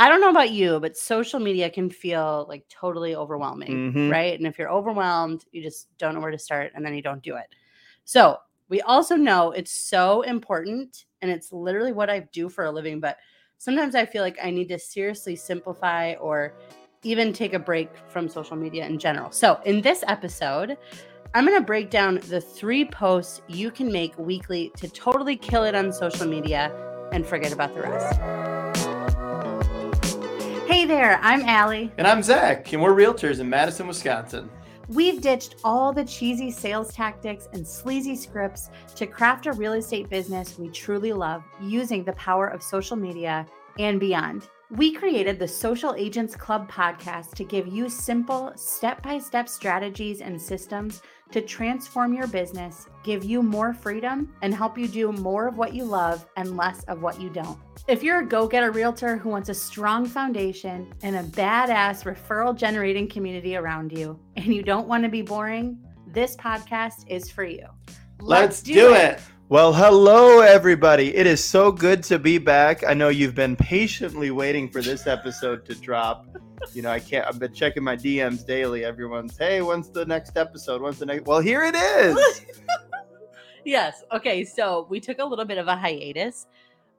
I don't know about you, but social media can feel like totally overwhelming, Mhm. right? And if you're overwhelmed, you just don't know where to start and then you don't do it. So, we also know it's so important and it's literally what I do for a living, but sometimes I feel like I need to seriously simplify or even take a break from social media in general. So, in this episode, I'm going to break down the three posts you can make weekly to totally kill it on social media and forget about the rest. Hey there, I'm Allie. And I'm Zach, and we're realtors in Madison, Wisconsin. We've ditched all the cheesy sales tactics and sleazy scripts to craft a real estate business we truly love using the power of social media and beyond. We created the Social Agents Club podcast to give you simple, step by step strategies and systems to transform your business, give you more freedom, and help you do more of what you love and less of what you don't. If you're a go getter realtor who wants a strong foundation and a badass referral generating community around you, and you don't want to be boring, this podcast is for you. Let's, do, it. Well, hello, everybody. It is so good to be back. I know you've been patiently waiting for this episode to drop. You know, I can't, I've been checking my DMs daily. Everyone's, hey, when's the next episode? When's the next? Well, here it is. Yes. Okay. So we took a little bit of a hiatus.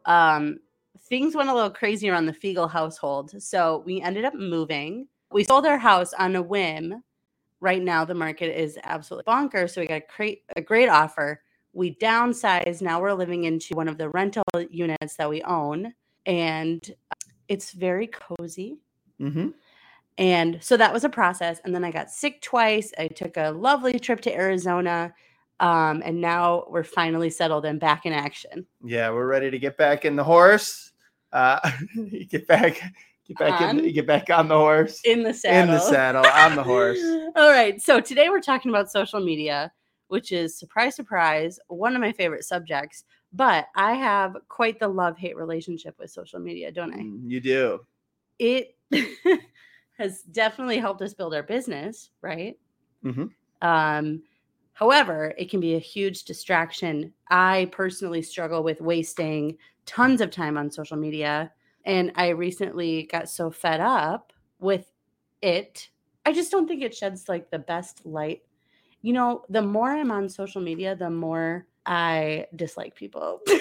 Um, things went a little crazy around the Fiegel household. So we ended up moving. We sold our house on a whim. Right now, the market is absolutely bonkers. So we got a great, a great offer. We downsized. Now we're living into one of the rental units that we own. And it's very cozy. hmm And so that was a process. And then I got sick twice. I took a lovely trip to Arizona. Um, and now we're finally settled and back in action. Yeah, we're ready to get back in the horse. Uh, get back, get back On? you get back on the horse. In the saddle. In the saddle, on the horse. All right. So today we're talking about social media, which is surprise, surprise, one of my favorite subjects. But I have quite the love hate relationship with social media, don't I? Mm, You do. It has definitely helped us build our business, right? Mhm. Um, however, it can be a huge distraction. I personally struggle with wasting tons of time on social media. And I recently got so fed up with it. I just don't think it sheds like the best light. You know, the more I'm on social media, the more I dislike people.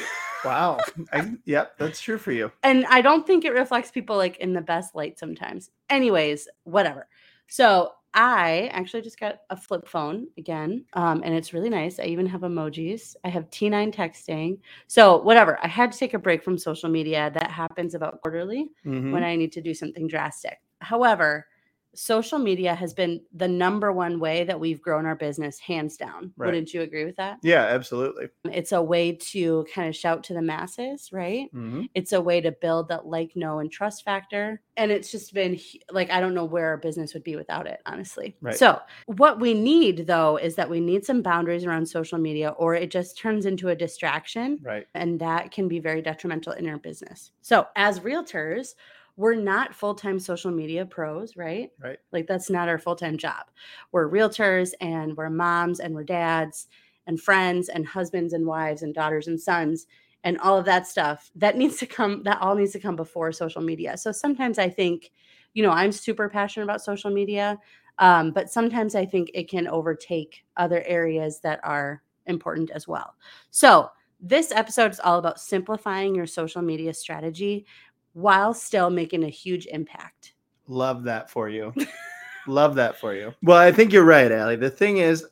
Wow. I, yep, that's true for you. and I don't think it reflects people like in the best light sometimes. Anyways, whatever. So I actually just got a flip phone again, um, and it's really nice. I even have emojis. I have T9 texting. So whatever. I had to take a break from social media. That happens about quarterly Mhm. when I need to do something drastic. However, social media has been the number one way that we've grown our business, hands down. Right. Wouldn't you agree with that? Yeah, absolutely. It's a way to kind of shout to the masses, right? hmm it's a way to build that like know and trust factor and it's just been like i don't know where our business would be without it honestly Right. so what we need though is that we need some boundaries around social media or it just turns into a distraction Right. and that can be very detrimental in our business so as realtors we're not full-time social media pros right? Right. like that's not our full-time job. We're realtors and we're moms and we're dads and friends and husbands and wives and daughters and sons and all of that stuff that needs to come that all needs to come before social media. So sometimes i think you know i'm super passionate about social media um, but sometimes i think it can overtake other areas that are important as well. So this episode is all about simplifying your social media strategy while still making a huge impact Love that for you. Love that for you. Well, I think you're right, Allie. The thing is,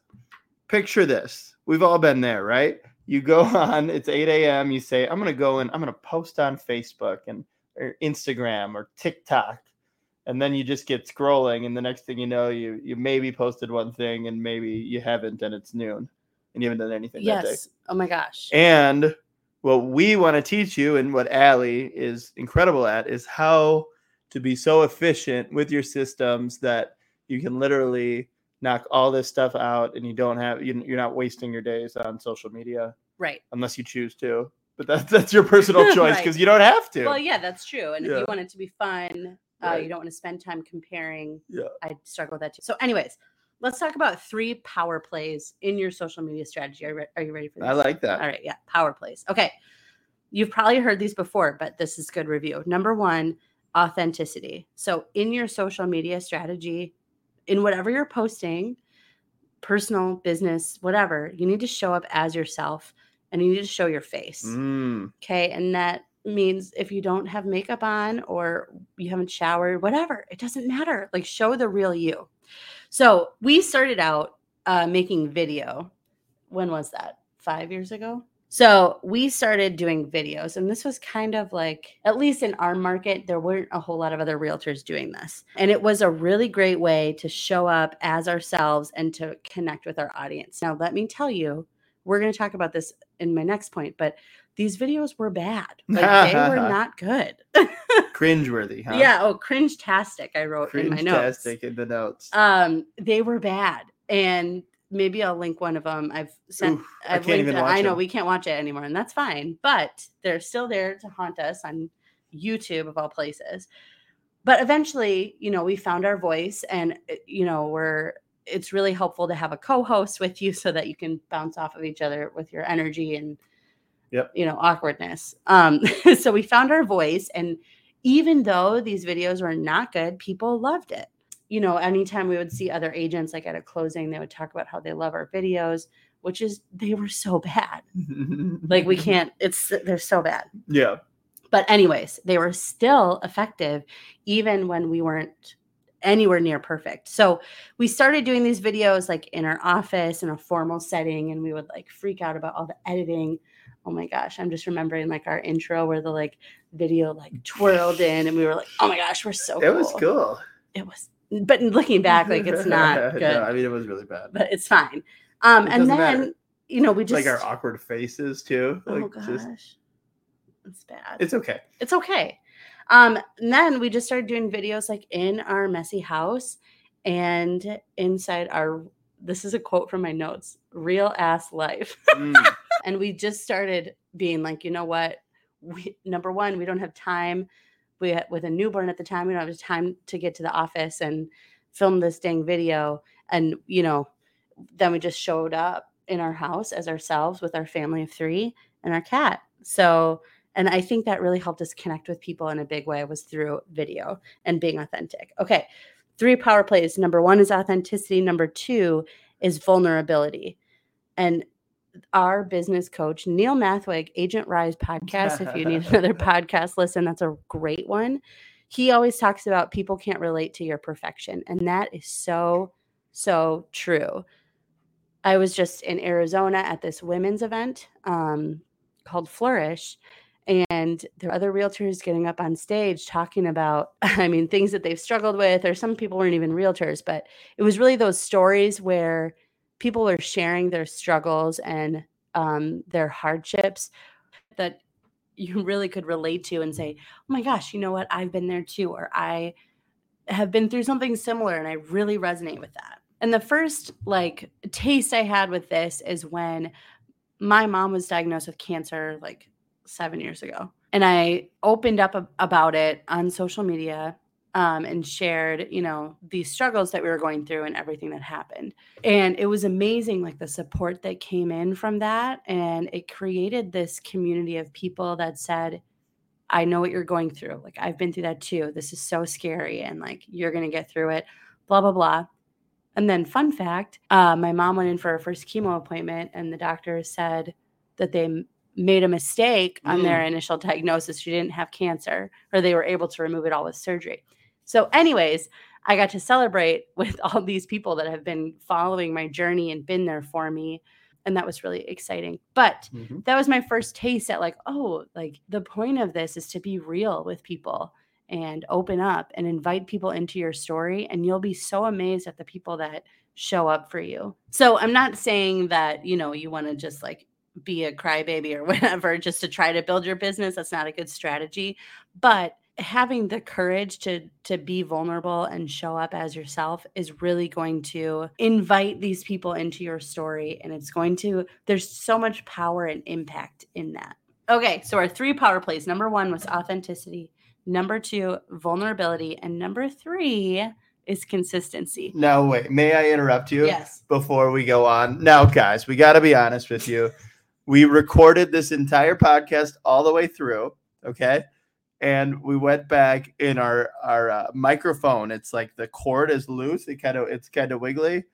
picture this. We've all been there, right? You go on, it's 8 a.m. You say, I'm going to go and I'm going to post on Facebook and or Instagram or TikTok. And then you just get scrolling. And the next thing you know, you, you maybe posted one thing and maybe you haven't, and it's noon and you haven't done anything that day. yes oh my gosh And what we want to teach you, and what Allie is incredible at, is how to be so efficient with your systems that you can literally knock all this stuff out and you don't have you- you're not wasting your days on social media right unless you choose to but that's that's your personal choice Right. because you don't have to well yeah that's true and if you want it to be fun uh, Right. you don't want to spend time comparing Yeah. i struggle with that too so anyways let's talk about three power plays in your social media strategy are, you are you ready for this i like that all right yeah power plays okay you've probably heard these before but this is good review number one authenticity. So, in your social media strategy, in whatever you're posting, personal, business, whatever, you need to show up as yourself and you need to show your face. Mm. Okay. And that means if you don't have makeup on or you haven't showered, whatever, it doesn't matter. Like, show the real you. So, we started out uh, making video. When was that? Five years ago? So we started doing videos, and this was kind of like, at least in our market, there weren't a whole lot of other realtors doing this. And it was a really great way to show up as ourselves and to connect with our audience. Now, let me tell you, we're going to talk about this in my next point, but these videos were bad. Like they were not good. Cringeworthy, huh? Yeah. Oh, cringe tastic. I wrote in my notes. Cringe-tastic in the notes. Um, they were bad. And maybe I'll link one of them. I've sent. Oof, I I've can't linked. even watch I know we can't watch it anymore, and that's fine. But they're still there to haunt us on YouTube of all places. But eventually, you know, we found our voice, and uh, you know, we're. It's really helpful to have a co-host with you so that you can bounce off of each other with your energy and, Yep. you know, awkwardness. Um, so we found our voice, and even though these videos were not good, people loved it you know, anytime we would see other agents like at a closing, they would talk about how they love our videos, which is they were so bad. Like we can't, it's they're so bad. Yeah. But anyways, they were still effective even when we weren't anywhere near perfect. So we started doing these videos like in our office in a formal setting and we would like freak out about all the editing. Oh my gosh, I'm just remembering like our intro where the like video like twirled in and we were like, "Oh my gosh, we're so It was cool." cool. It was but looking back like it's not good no, I mean, it was really bad. but it's fine. Um, It and then matter. you know we just like our awkward faces too. oh Like, gosh, just, it's bad. it's okay. it's okay. Um, and then we just started doing videos like in our messy house and inside our. This is a quote from my notes: "Real ass life." Mm. And we just started being like, you know what? We number one, we don't have time. We with a newborn at the time, we don't have time to get to the office and film this dang video. And you know, then we just showed up in our house as ourselves with our family of three and our cat. So, and I think that really helped us connect with people in a big way was through video and being authentic. Okay, three power plays. Number one is authenticity. Number two is vulnerability. And our business coach, Neil Mathweg, Agent Rise podcast. if you need another podcast, listen, that's a great one. He always talks about people can't relate to your perfection. And that is so, so true. I was just in Arizona at this women's event um, called Flourish. And there were other realtors getting up on stage talking about, I mean, things that they've struggled with, or some people weren't even realtors, but it was really those stories where people are sharing their struggles and um, their hardships that you really could relate to and say, oh my gosh, you know what? I've been there too, or I have been through something similar and I really resonate with that. And the first like taste I had with this is when my mom was diagnosed with cancer like seven years ago. And I opened up ab- about it on social media um, and shared, you know, these struggles that we were going through and everything that happened. And it was amazing, like the support that came in from that. And it created this community of people that said, I know what you're going through. Like, I've been through that too. This is so scary. And like, you're going to get through it, blah, blah, blah. And then, fun fact uh, my mom went in for her first chemo appointment, and the doctor said that they m- made a mistake on their initial diagnosis. She didn't have cancer, or they were able to remove it all with surgery. So, anyways, I got to celebrate with all these people that have been following my journey and been there for me. And that was really exciting. But Mhm. that was my first taste at like, oh, like the point of this is to be real with people and open up and invite people into your story. And you'll be so amazed at the people that show up for you. So I'm not saying that, you know, you want to just like be a crybaby or whatever just to try to build your business. That's not a good strategy. But having the courage to to be vulnerable and show up as yourself is really going to invite these people into your story and it's going to there's so much power and impact in that okay so our three power plays number one was authenticity number two vulnerability and number three is consistency Now, wait, may I interrupt you? yes before we go on. Now, guys, we got to be honest with you. We recorded this entire podcast all the way through. Okay. And we went back in our our uh, microphone. It's like the cord is loose. It kind of it's kind of wiggly,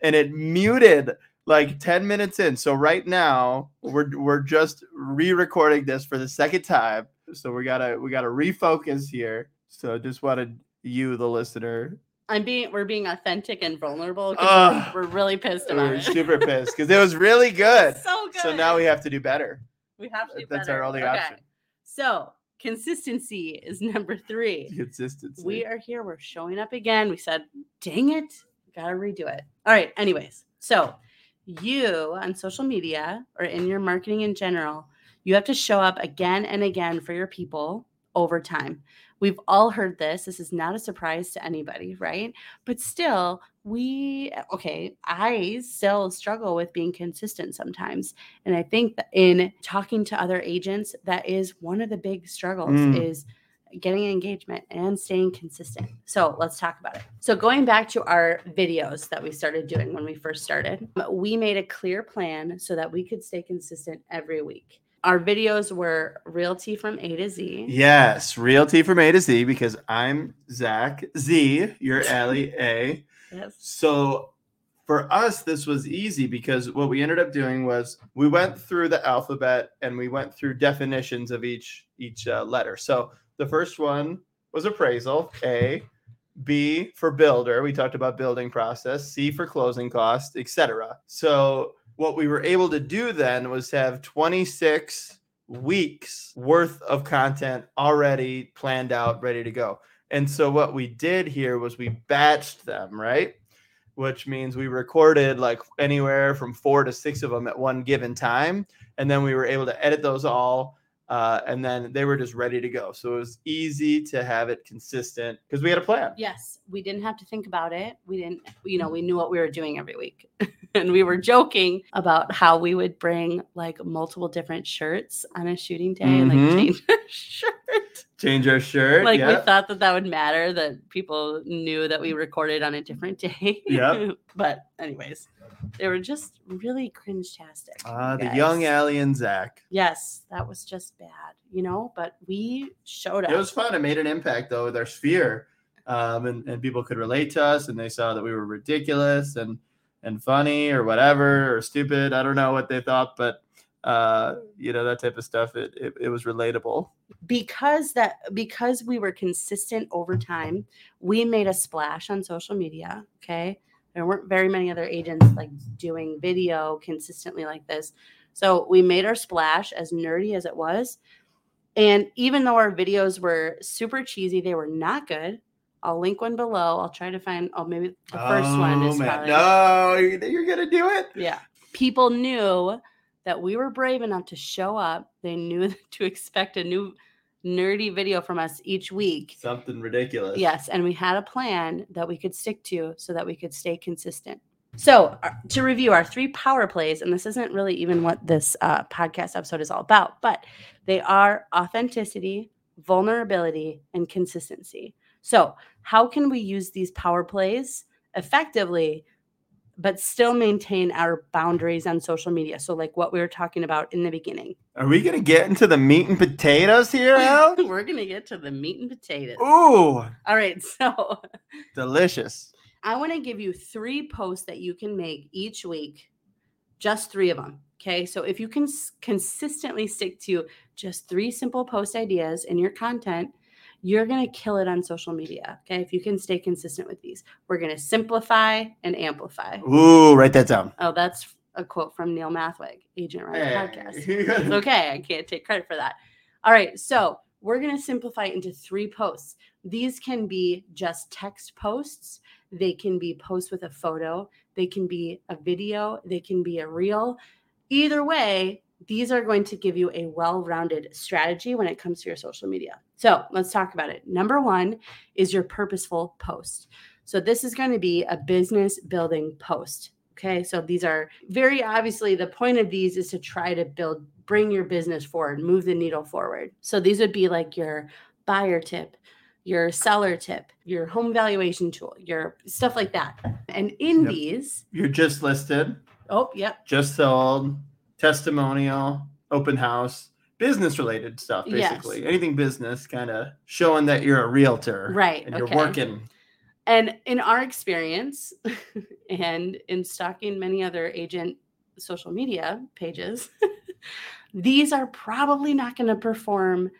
and it muted like 10 minutes in. So right now we're we're just re-recording this for the second time. So we gotta we gotta refocus here. So just wanted you, the listener. I'm being we're being authentic and vulnerable because we're, we're really pissed about We're it. super pissed because it was really good. so good. So now we have to do better. we have to do that's better. our only Okay. option. So consistency is number three. Consistency. We are here. We're showing up again. We said, dang it, gotta redo it. All right. Anyways, so you on social media or in your marketing in general, you have to show up again and again for your people over time. We've all heard this. This is not a surprise to anybody, right? But still, we, okay, I still struggle with being consistent sometimes. And I think that in talking to other agents, that is one of the big struggles Mm. is getting engagement and staying consistent. So let's talk about it. So going back to our videos that we started doing when we first started, we made a clear plan so that we could stay consistent every week. Our videos were realty from A to Z. Yes, realty from A to Z because I'm Zach Z. You're Allie A. Yes. So for us, this was easy because what we ended up doing was we went through the alphabet and we went through definitions of each each uh, letter. So the first one was appraisal, A. B for builder. We talked about building process. C for closing cost, etc. So what we were able to do then was have 26 weeks worth of content already planned out, ready to go. And so what we did here was we batched them, right? Which means we recorded like anywhere from four to six of them at one given time. And then we were able to edit those all. Uh, and then they were just ready to go. So it was easy to have it consistent because we had a plan. Yes, we didn't have to think about it. We didn't, you know, we knew what we were doing every week. and we were joking about how we would bring like multiple different shirts on a shooting day and like Mhm. change our shirt. Change our shirt. Like we thought that that would matter that people knew that we recorded on a different day. Yep. but anyways, they were just really cringe-tastic. Ah, the young Allie and Zach. Yes, that was just bad, you know, but we showed up. It was fun. It made an impact though with our sphere, um, and and people could relate to us, and they saw that we were ridiculous and and funny or whatever or stupid. I don't know what they thought, but uh, you know that type of stuff. It it, it was relatable. because that because we were consistent over time we made a splash on social media okay there weren't very many other agents like doing video consistently like this so we made our splash as nerdy as it was and even though our videos were super cheesy they were not good i'll link one below i'll try to find oh maybe the first one is Oh, man. probably no, you're, you're gonna do it. yeah. People knew that we were brave enough to show up. They knew to expect a new nerdy video from us each week. Something ridiculous. Yes. And we had a plan that we could stick to so that we could stay consistent. So, uh, to review our three power plays, and this isn't really even what this uh, podcast episode is all about, but they are authenticity, vulnerability, and consistency. So, how can we use these power plays effectively, but still maintain our boundaries on social media? So, like what we were talking about in the beginning. Are we gonna get into the meat and potatoes here, Al? We're going to get to the meat and potatoes. Ooh, All right. So, delicious. I want to give you three posts that you can make each week, just three of them. Okay. So if you can consistently stick to just three simple post ideas in your content, you're going to kill it on social media. Okay. If you can stay consistent with these, we're going to simplify and amplify. Ooh, write that down. Oh, that's a quote from Neil Mathweg, Agent Rise Podcast. It's okay. I can't take credit for that. All right. So we're going to simplify it into three posts. These can be just text posts, they can be posts with a photo, they can be a video, they can be a reel. Either way, these are going to give you a well rounded strategy when it comes to your social media. So let's talk about it. Number one is your purposeful post. So this is going to be a business building post. Okay. So these are very obviously the point of these is to try to build, bring your business forward, move the needle forward. So these would be like your buyer tip, your seller tip, your home valuation tool, your stuff like that. And in Yep. these, You're just listed. oh, yep. just sold, testimonial, open house. business related stuff, Yes. basically. Anything business, kind of showing that you're a realtor. Right, And you're working. And in our experience, and in stalking many other agent social media pages, these are probably not going to perform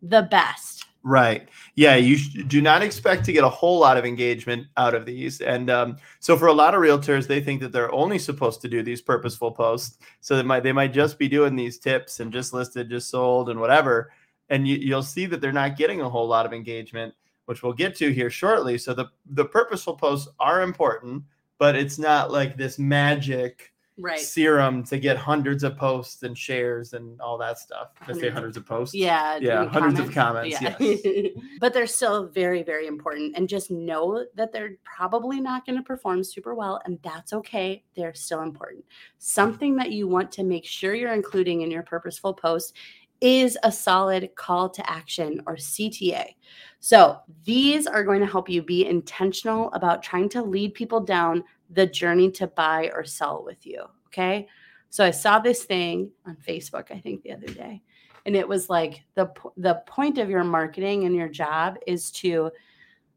the best. Right. Yeah. You sh- do not expect to get a whole lot of engagement out of these. And um, so for a lot of realtors, they think that they're only supposed to do these purposeful posts. So they might they might just be doing these tips and just listed, just sold, and whatever. And you, you'll see that they're not getting a whole lot of engagement, which we'll get to here shortly. So the the purposeful posts are important, but it's not like this magic Right. serum to get hundreds of posts and shares and all that stuff. I say Hundreds of- posts? Yeah. Yeah, hundreds of comments, Yes. but they're still very, very important. And just know that they're probably not going to perform super well. And that's okay. They're still important. Something that you want to make sure you're including in your purposeful post is a solid call to action or CTA. So these are going to help you be intentional about trying to lead people down the journey to buy or sell with you. Okay. So I saw this thing on Facebook, I think the other day, and it was like the the point of your marketing and your job is to,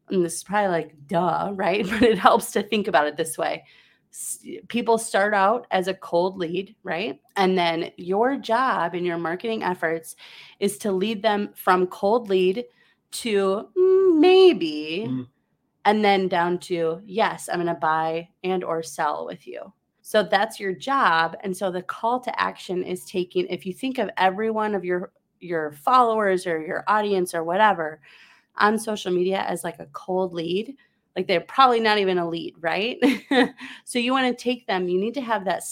and this is probably like duh, right? But it helps to think about it this way. People start out as a cold lead, right? And then your job in your marketing efforts is to lead them from cold lead to mm, maybe Mm. And then down to yes i'm going to buy and or sell with you. So that's your job. And so the call to action is taking if you think of every one of your your followers or your audience or whatever on social media as like a cold lead like they're probably not even a lead right? So you want to take them. You need to have that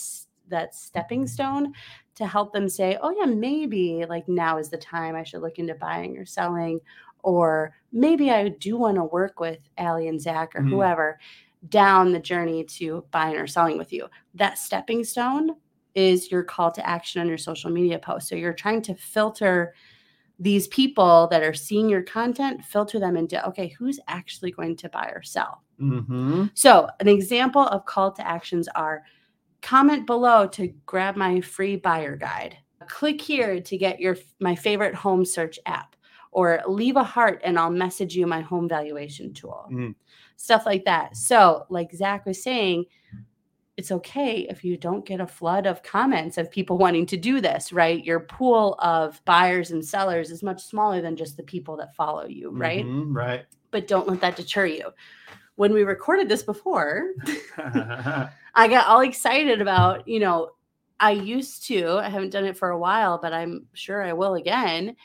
that stepping stone to help them say oh yeah maybe like now is the time i should look into buying or selling or maybe I do want to work with Allie and Zach or Mhm. whoever down the journey to buying or selling with you. That stepping stone is your call to action on your social media post. So you're trying to filter these people that are seeing your content, filter them into okay, who's actually going to buy or sell. Mm-hmm. So, an example of call to actions are comment below to grab my free buyer guide. Click here to get your my favorite home search app or leave a heart and I'll message you my home valuation tool. Mm. Stuff like that. So, like Zach was saying, it's okay if you don't get a flood of comments of people wanting to do this, right? Your pool of buyers and sellers is much smaller than just the people that follow you, right? Mhm, Right. But don't let that deter you. When we recorded this before, I got all excited about, you know, I used to, I haven't done it for a while, but I'm sure I will again.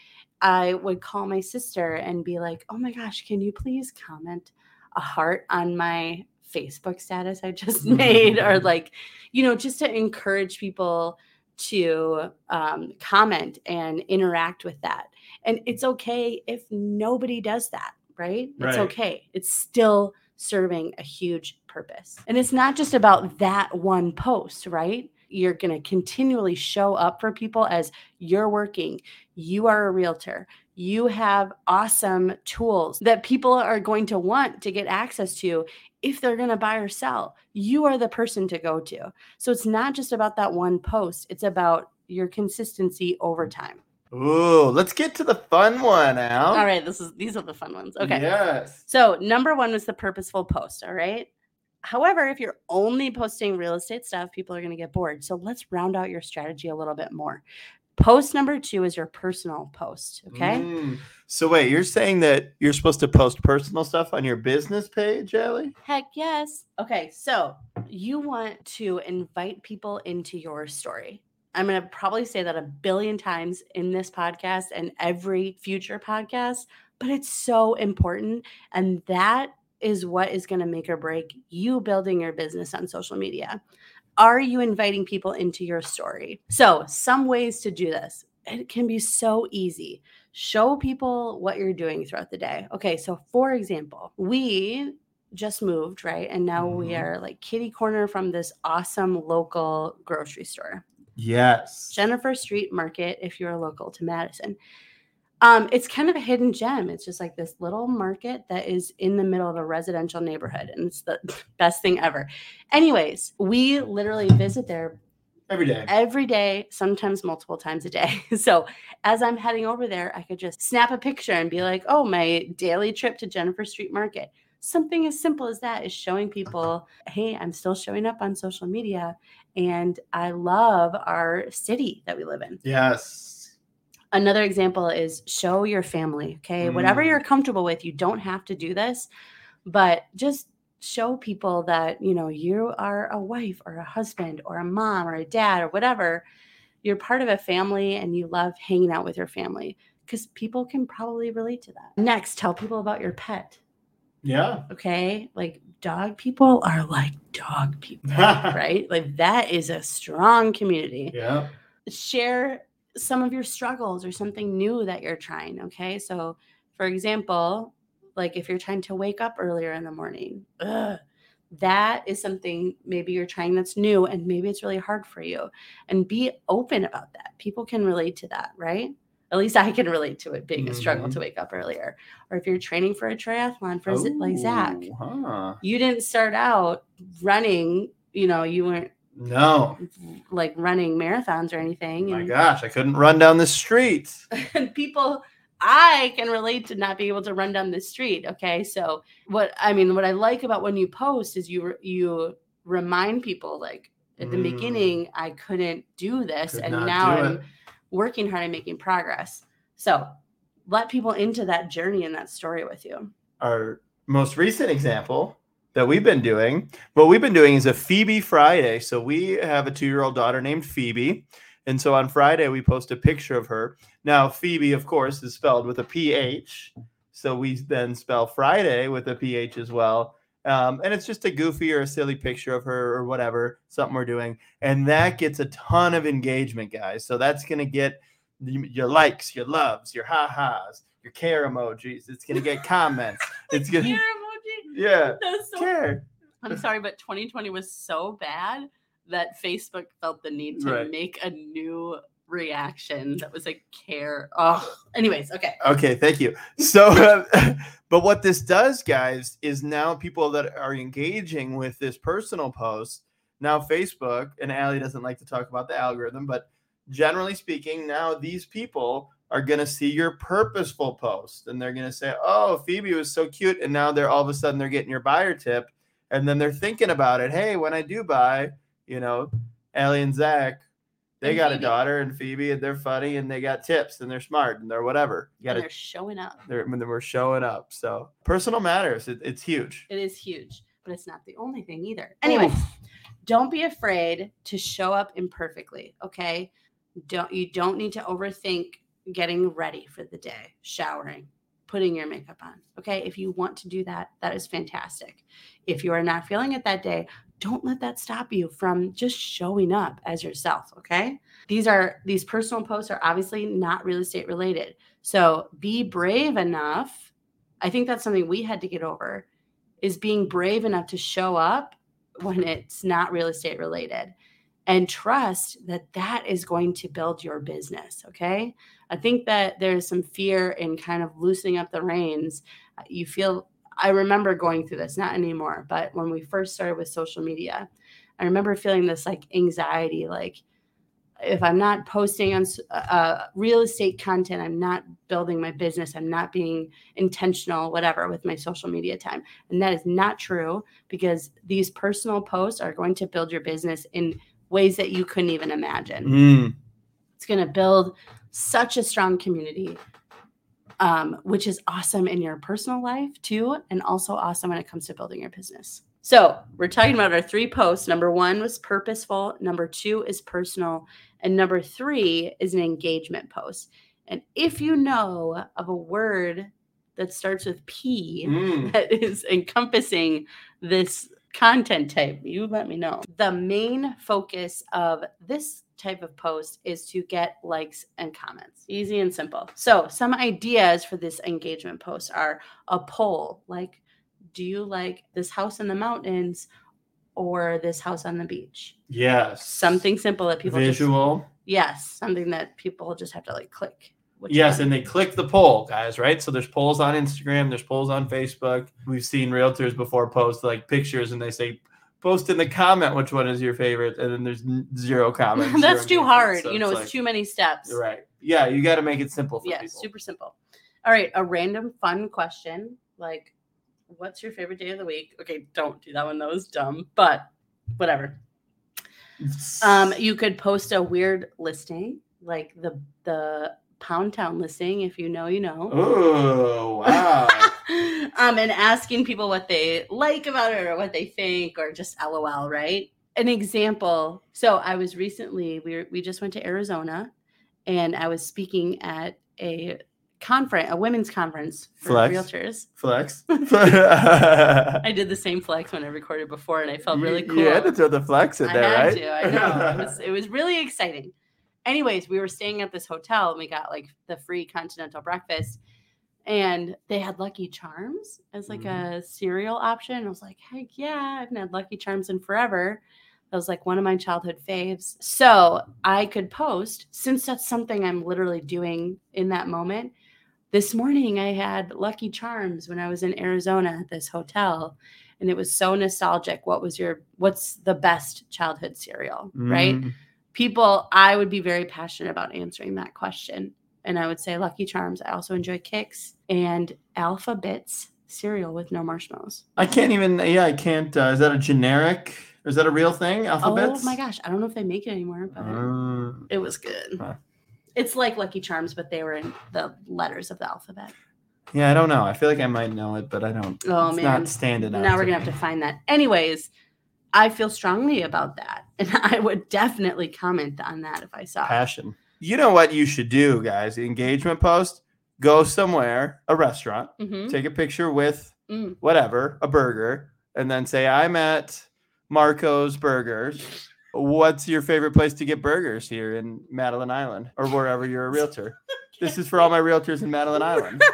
I would call my sister and be like, oh my gosh, can you please comment a heart on my Facebook status I just made? or like, you know, just to encourage people to um, comment and interact with that. And it's okay if nobody does that, right? It's okay. It's still serving a huge purpose. And it's not just about that one post, right? You're going to continually show up for people as you're working. You are a realtor. You have awesome tools that people are going to want to get access to if they're going to buy or sell. You are the person to go to. So it's not just about that one post, it's about your consistency over mm-hmm. time. Ooh, let's get to the fun one, Al. All right, this is these are the fun ones. Okay. Yes. So, number one was the purposeful post. All right. However, if you're only posting real estate stuff, people are going to get bored. So, let's round out your strategy a little bit more. Post number two is your personal post. Okay. Mm. So wait, you're saying that you're supposed to post personal stuff on your business page, Ellie? Heck yes. Okay. So, you want to invite people into your story. I'm going to probably say that a billion times in this podcast and every future podcast, but it's so important. And that is what is going to make or break you building your business on social media. Are you inviting people into your story? So, some ways to do this. It can be so easy. Show people what you're doing throughout the day. Okay, so for example, we just moved, right? And now we Mhm. are like kitty corner from this awesome local grocery store. Yes. Jennifer Street Market, if you're local to Madison. Um, it's kind of a hidden gem. It's just like this little market that is in the middle of a residential neighborhood, and it's the best thing ever. Anyways, we literally visit there Every day. every day, sometimes multiple times a day. So as I'm heading over there, I could just snap a picture and be like, oh, my daily trip to Jennifer Street Market. Something as simple as that is showing people, hey, I'm still showing up on social media and I love our city that we live in. Yes. Another example is show your family, okay? Whatever Mm. you're comfortable with, you don't have to do this, but just show people that, you know, you are a wife or a husband or a mom or a dad or whatever. You're part of a family and you love hanging out with your family because people can probably relate to that. Next, tell people about your pet, Yeah. okay? Like dog people are like dog people, right? Like that is a strong community yeah. share some of your struggles or something new that you're trying. Okay. So, for example, like if you're trying to wake up earlier in the morning, ugh, that is something maybe you're trying that's new and maybe it's really hard for you. And be open about that. People can relate to that, right? At least I can relate to it being a struggle Mhm. to wake up earlier. Or if you're training for a triathlon for Z- like Zach, Huh. you didn't start out running, you know, you weren't No. like running marathons or anything. My and- gosh, I couldn't run down the street. and people i can relate to not being able to run down the street okay so what i mean what i like about when you post is you you remind people like at the Mm. beginning i couldn't do this Could and now i'm it. working hard and making progress so let people into that journey and that story with you our most recent example that we've been doing, what we've been doing is a Phoebe Friday. So we have a two year old daughter named Phoebe. And so on Friday, we post a picture of her. Now, Phoebe, of course, is spelled with a PH. So we then spell Friday with a PH as well. Um, and it's just a goofy or a silly picture of her or whatever, something we're doing. And that gets a ton of engagement, guys. So that's going to get your likes, your loves, your ha ha's, your care emojis. It's going to get comments. It's going to. Yeah, so care. I'm sorry, but 2020 was so bad that Facebook felt the need to Right. make a new reaction that was a care. Oh, anyways, okay. Okay, thank you. So, uh, but what this does, guys, is now people that are engaging with this personal post, now Facebook, and Allie doesn't like to talk about the algorithm, but generally speaking, now these people are going to see your purposeful post and they're going to say, Oh, Phoebe was so cute. And now they're all of a sudden they're getting your buyer tip. And then they're thinking about it. Hey, when I do buy, you know, Allie and Zach, they And got a daughter and Phoebe, and they're funny and they got tips and they're smart and they're whatever. You got And to they're showing up. they're, when we're showing up. So personal matters. It, it's huge. It is huge, but it's not the only thing either. Anyway, don't be afraid to show up imperfectly. Okay. Don't you don't need to overthink getting ready for the day, showering, putting your makeup on. Okay. If you want to do that, that is fantastic. If you are not feeling it that day, don't let that stop you from just showing up as yourself. Okay. These are these personal posts are obviously not real estate related. So be brave enough. I think that's something we had to get over is being brave enough to show up when it's not real estate related and trust that that is going to build your business. Okay. I think that there's some fear in kind of loosening up the reins. Uh, You feel, I remember going through this, not anymore, but when we first started with social media, I remember feeling this like anxiety, like, if I'm not posting on uh, real estate content, I'm not building my business. I'm not being intentional, whatever, with my social media time. And that is not true because these personal posts are going to build your business in ways that you couldn't even imagine. Mm, It's going to build such a strong community, um, which is awesome in your personal life too, and also awesome when it comes to building your business. So, we're talking about our three posts. Number one was purposeful, number two is personal, and number three is an engagement post. And if you know of a word that starts with P, mm. that is encompassing this content type, you let me know. The main focus of this type of post is to get likes and comments. Easy and simple. So, some ideas for this engagement post are a poll like, do you like this house in the mountains or this house on the beach? Yes. Something simple that people just visual. yes, something that people just have to like click. Yes, one. and they click the poll, guys, right? So there's polls on Instagram, there's polls on Facebook. We've seen realtors before post like pictures and they say post in the comment which one is your favorite, and then there's zero comments. That's zero too hard. so you know, it's, like- too many steps. Right. Yeah, you got to make it simple for Yeah, people. super simple. All right, a random fun question like, what's your favorite day of the week? Okay, don't do that one. That was dumb, but whatever. Um, you could post a weird listing, like the the Pound Town listing, if you know, you know. Oh wow. um, and asking people what they like about it or what they think, or just LOL, right? An example. So I was recently we were, we just went to Arizona, and I was speaking at a conference, a women's conference for Flex. realtors. Flex. I did the same flex when I recorded before, and I felt really cool. You had to throw the flex in I there, had right? to. I know. It was, it was really exciting. Anyways, we were staying at this hotel and we got like the free continental breakfast. And they had Lucky Charms as like Mhm. a cereal option. I was like, heck yeah, I haven't had Lucky Charms in forever. That was like one of my childhood faves. So I could post, since that's something I'm literally doing in that moment. This morning I had Lucky Charms when I was in Arizona at this hotel and it was so nostalgic. What was your what's the best childhood cereal, right? People, I would be very passionate about answering that question. And I would say Lucky Charms. I also enjoy Kix and Alpha Bits cereal with no marshmallows. I can't even. Yeah, I can't. Uh, is that a generic? Is that a real thing? Alphabets? Oh my gosh, I don't know if they make it anymore, but Uh, it was good. Huh. It's like Lucky Charms, but they were in the letters of the alphabet. yeah, I don't know. I feel like I might know it, but I don't. Oh it's man, not standing out. now we're gonna have to find that. Anyways, I feel strongly about that, and I would definitely comment on that if I saw. it. passion. You know what you should do, guys? The engagement post. Go somewhere, a restaurant, Mhm. take a picture with Mm. whatever, a burger, and then say, I'm at Marco's Burgers. What's your favorite place to get burgers here in Madeline Island or wherever you're a realtor? This is for all my realtors in Madeline Island.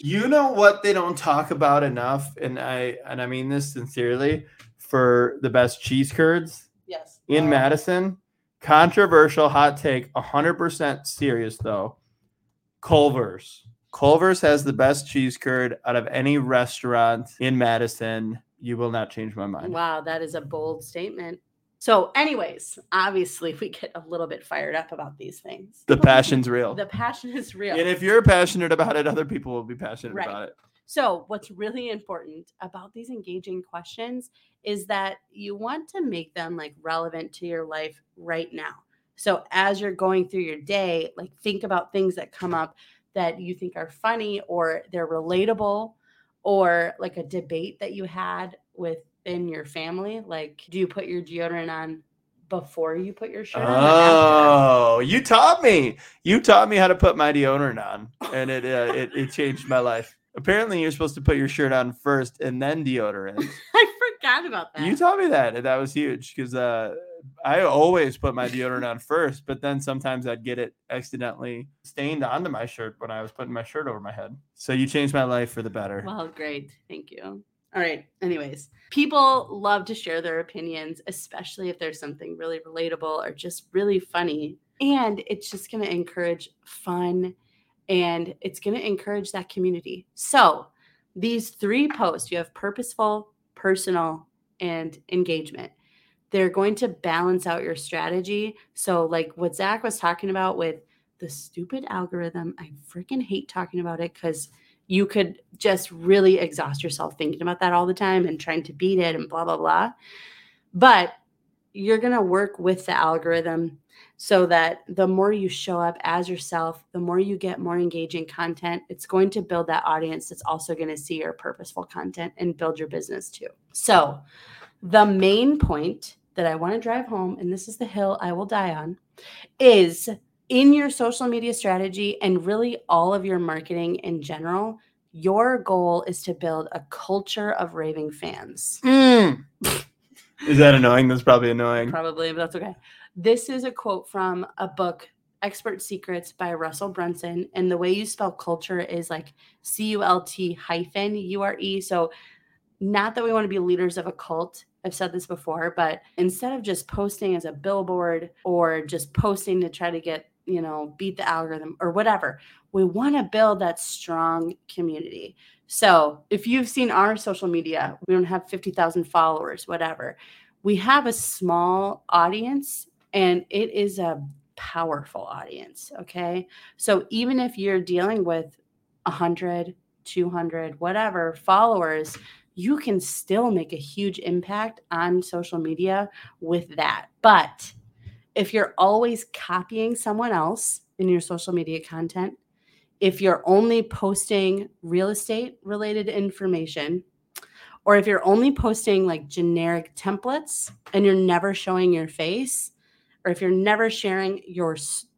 You know what they don't talk about enough, and I and I mean this sincerely, for the best cheese curds Yes. in Uh, Madison. Controversial hot take, 100% serious though. Culver's. Culver's has the best cheese curd out of any restaurant in Madison. You will not change my mind. Wow, that is a bold statement. So, anyways, obviously, we get a little bit fired up about these things. The passion's real. The passion is real. And if you're passionate about it, other people will be passionate Right. about it. So, what's really important about these engaging questions is that you want to make them like relevant to your life right now. So, as you're going through your day, like think about things that come up that you think are funny or they're relatable or like a debate that you had within your family. Like, do you put your deodorant on before you put your shirt on? Oh, you taught me. You taught me how to put my deodorant on, and it uh, it, it changed my life. Apparently, you're supposed to put your shirt on first and then deodorant. I forgot about that. You taught me that, and that was huge because uh, I always put my deodorant on first, but then sometimes I'd get it accidentally stained onto my shirt when I was putting my shirt over my head. So you changed my life for the better. Well, great. Thank you. All right. Anyways, people love to share their opinions, especially if there's something really relatable or just really funny. And it's just going to encourage fun and it's going to encourage that community. So, these three posts you have purposeful, personal, and engagement. They're going to balance out your strategy. So, like what Zach was talking about with the stupid algorithm, I freaking hate talking about it because you could just really exhaust yourself thinking about that all the time and trying to beat it and blah blah blah but you're going to work with the algorithm so that the more you show up as yourself the more you get more engaging content it's going to build that audience that's also going to see your purposeful content and build your business too so the main point that i want to drive home and this is the hill i will die on is in your social media strategy and really all of your marketing in general, your goal is to build a culture of raving fans. Mm. Is that annoying? That's probably annoying. Probably, but that's okay. This is a quote from a book, Expert Secrets by Russell Brunson. And the way you spell culture is like C U L T hyphen U R E. So, not that we want to be leaders of a cult. I've said this before, but instead of just posting as a billboard or just posting to try to get, you know, beat the algorithm or whatever, we want to build that strong community. So if you've seen our social media, we don't have 50,000 followers, whatever. We have a small audience and it is a powerful audience. Okay. So even if you're dealing with 100, 200, whatever followers, you can still make a huge impact on social media with that. But if you're always copying someone else in your social media content, if you're only posting real estate related information, or if you're only posting like generic templates and you're never showing your face, or if you're never sharing your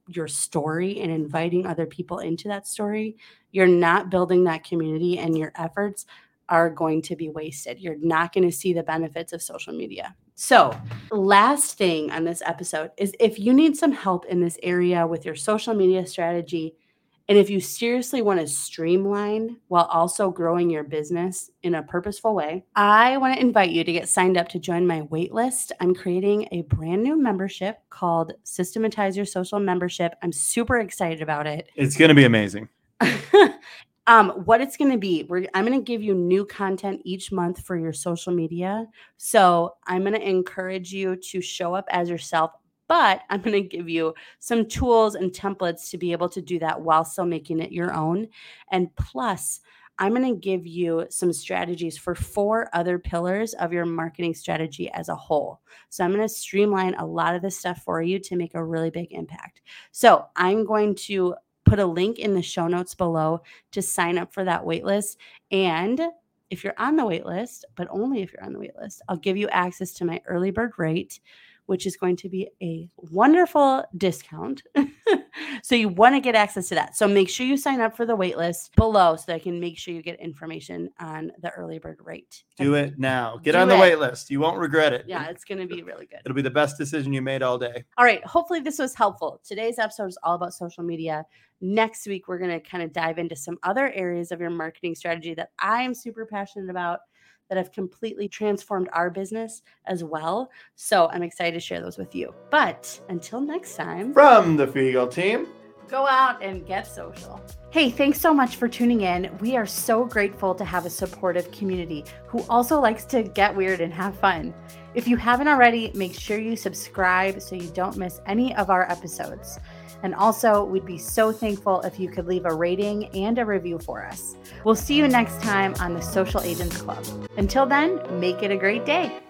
your story and inviting other people into that story, you're not building that community and your efforts are going to be wasted. You're not going to see the benefits of social media. So, last thing on this episode is if you need some help in this area with your social media strategy, and if you seriously want to streamline while also growing your business in a purposeful way, I want to invite you to get signed up to join my waitlist. I'm creating a brand new membership called Systematize Your Social Membership. I'm super excited about it. It's going to be amazing. um, what it's going to be, I'm going to give you new content each month for your social media. So I'm going to encourage you to show up as yourself, but I'm going to give you some tools and templates to be able to do that while still making it your own. And plus, I'm going to give you some strategies for four other pillars of your marketing strategy as a whole. So I'm going to streamline a lot of this stuff for you to make a really big impact. So I'm going to put a link in the show notes below to sign up for that waitlist. And if you're on the waitlist, but only if you're on the waitlist, I'll give you access to my early bird rate which is going to be a wonderful discount. so you want to get access to that. So make sure you sign up for the waitlist below so that I can make sure you get information on the early bird rate. Do it now. Get Do on the it. waitlist. You won't regret it. Yeah, it's going to be really good. It'll be the best decision you made all day. All right. Hopefully, this was helpful. Today's episode is all about social media. Next week, we're going to kind of dive into some other areas of your marketing strategy that I am super passionate about that have completely transformed our business as well. So I'm excited to share those with you. But until next time, from the Feagle team, go out and get social. Hey, thanks so much for tuning in. We are so grateful to have a supportive community who also likes to get weird and have fun. If you haven't already, make sure you subscribe so you don't miss any of our episodes. And also, we'd be so thankful if you could leave a rating and a review for us. We'll see you next time on the Social Agents Club. Until then, make it a great day.